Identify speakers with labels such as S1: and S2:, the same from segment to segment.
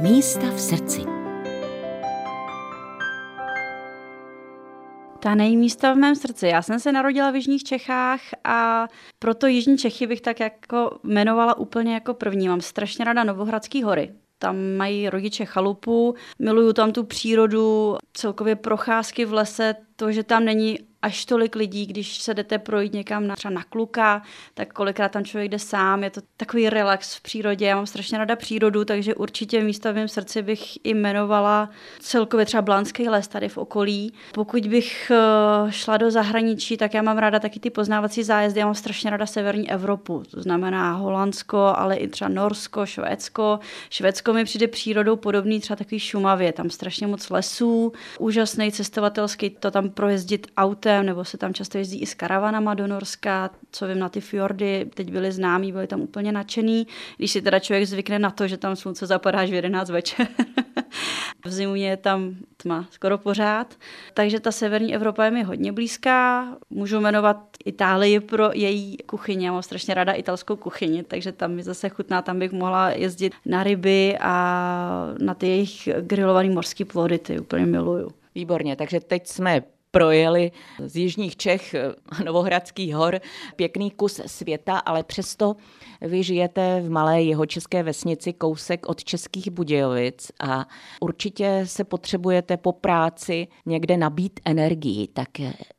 S1: Místa v srdci.
S2: Ta nejmísta v mém srdci. Já jsem se narodila v Jižních Čechách a proto Jižní Čechy bych tak jako jmenovala úplně jako první. Mám strašně ráda Novohradský hory. Tam mají rodiče chalupu, miluju tam tu přírodu, celkově procházky v lese, to, že tam není až tolik lidí, když se jdete projít někam na, třeba na kluka, tak kolikrát tam člověk jde sám, je to takový relax v přírodě, já mám strašně ráda přírodu, takže určitě místo v mém srdci bych i jmenovala celkově třeba Blanský les tady v okolí. Pokud bych eh, šla do zahraničí, tak já mám ráda taky ty poznávací zájezdy, já mám strašně ráda severní Evropu, to znamená Holandsko, ale i třeba Norsko, Švédsko. Švédsko mi přijde přírodou podobný třeba takový Šumavě, tam strašně moc lesů, úžasný cestovatelský, to tam projezdit autem, nebo se tam často jezdí i s karavanama do Norska, co vím na ty fjordy, teď byli známí, byli tam úplně nadšený, když si teda člověk zvykne na to, že tam slunce zapadá až v 11 večer. v zimě je tam tma skoro pořád. Takže ta severní Evropa je mi hodně blízká. Můžu jmenovat Itálii pro její kuchyni. Já mám strašně ráda italskou kuchyni, takže tam mi zase chutná, tam bych mohla jezdit na ryby a na ty jejich grilované mořské plody, ty úplně miluju.
S1: Výborně, takže teď jsme projeli z jižních Čech, Novohradských hor, pěkný kus světa, ale přesto vy žijete v malé jeho české vesnici kousek od Českých Budějovic a určitě se potřebujete po práci někde nabít energii. Tak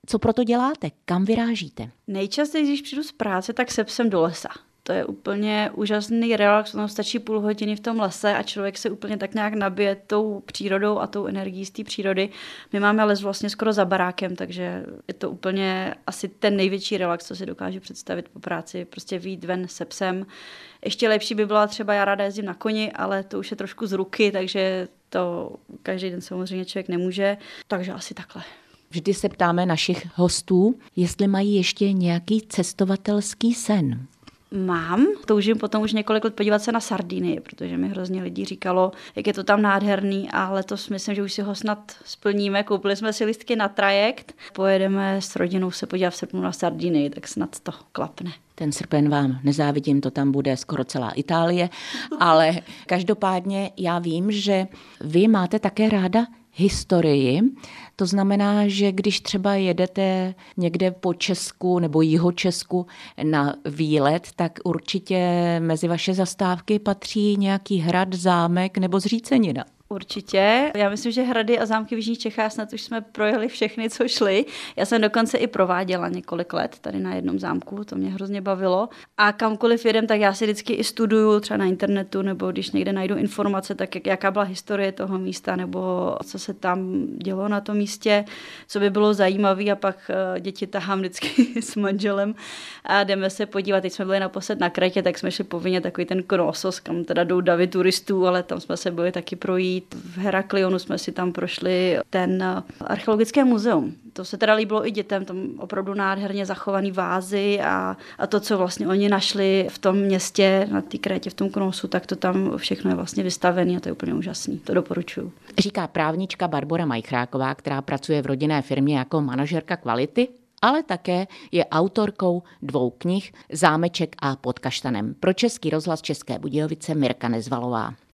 S1: co proto děláte? Kam vyrážíte?
S2: Nejčastěji, když přijdu z práce, tak se psem do lesa. To je úplně úžasný relax, ono stačí půl hodiny v tom lese a člověk se úplně tak nějak nabije tou přírodou a tou energií z té přírody. My máme les vlastně skoro za barákem, takže je to úplně asi ten největší relax, co si dokážu představit po práci, prostě výjít ven se psem. Ještě lepší by byla třeba, já ráda jezdím na koni, ale to už je trošku z ruky, takže to každý den samozřejmě člověk nemůže, takže asi takhle.
S1: Vždy se ptáme našich hostů, jestli mají ještě nějaký cestovatelský sen.
S2: Mám, toužím potom už několik let podívat se na Sardiny, protože mi hrozně lidí říkalo, jak je to tam nádherný a letos myslím, že už si ho snad splníme. Koupili jsme si listky na trajekt, pojedeme s rodinou se podívat v srpnu na Sardiny, tak snad to klapne.
S1: Ten srpen vám nezávidím, to tam bude skoro celá Itálie, ale každopádně já vím, že vy máte také ráda historii. To znamená, že když třeba jedete někde po Česku nebo jiho Česku na výlet, tak určitě mezi vaše zastávky patří nějaký hrad, zámek nebo zřícenina.
S2: Určitě. Já myslím, že hrady a zámky v Jižních Čechách snad už jsme projeli všechny, co šly. Já jsem dokonce i prováděla několik let tady na jednom zámku, to mě hrozně bavilo. A kamkoliv jedem, tak já si vždycky i studuju třeba na internetu, nebo když někde najdu informace, tak jak, jaká byla historie toho místa, nebo co se tam dělo na tom místě, co by bylo zajímavé. A pak uh, děti tahám vždycky s manželem a jdeme se podívat. Teď jsme byli naposled na Kretě, tak jsme šli povinně takový ten Krosos, kam teda jdou davy turistů, ale tam jsme se byli taky projít projít. V Heraklionu jsme si tam prošli ten eh, archeologické muzeum. To se teda líbilo i dětem, tam opravdu nádherně zachovaný vázy a, a to, co vlastně oni našli v tom městě, na té krétě, v tom Knosu, tak to tam všechno je vlastně vystavené a to je úplně úžasný. To doporučuju.
S1: Říká právnička Barbara Majchráková, která pracuje v rodinné firmě jako manažerka kvality ale také je autorkou dvou knih Zámeček a pod kaštanem pro Český rozhlas České Budějovice Mirka Nezvalová.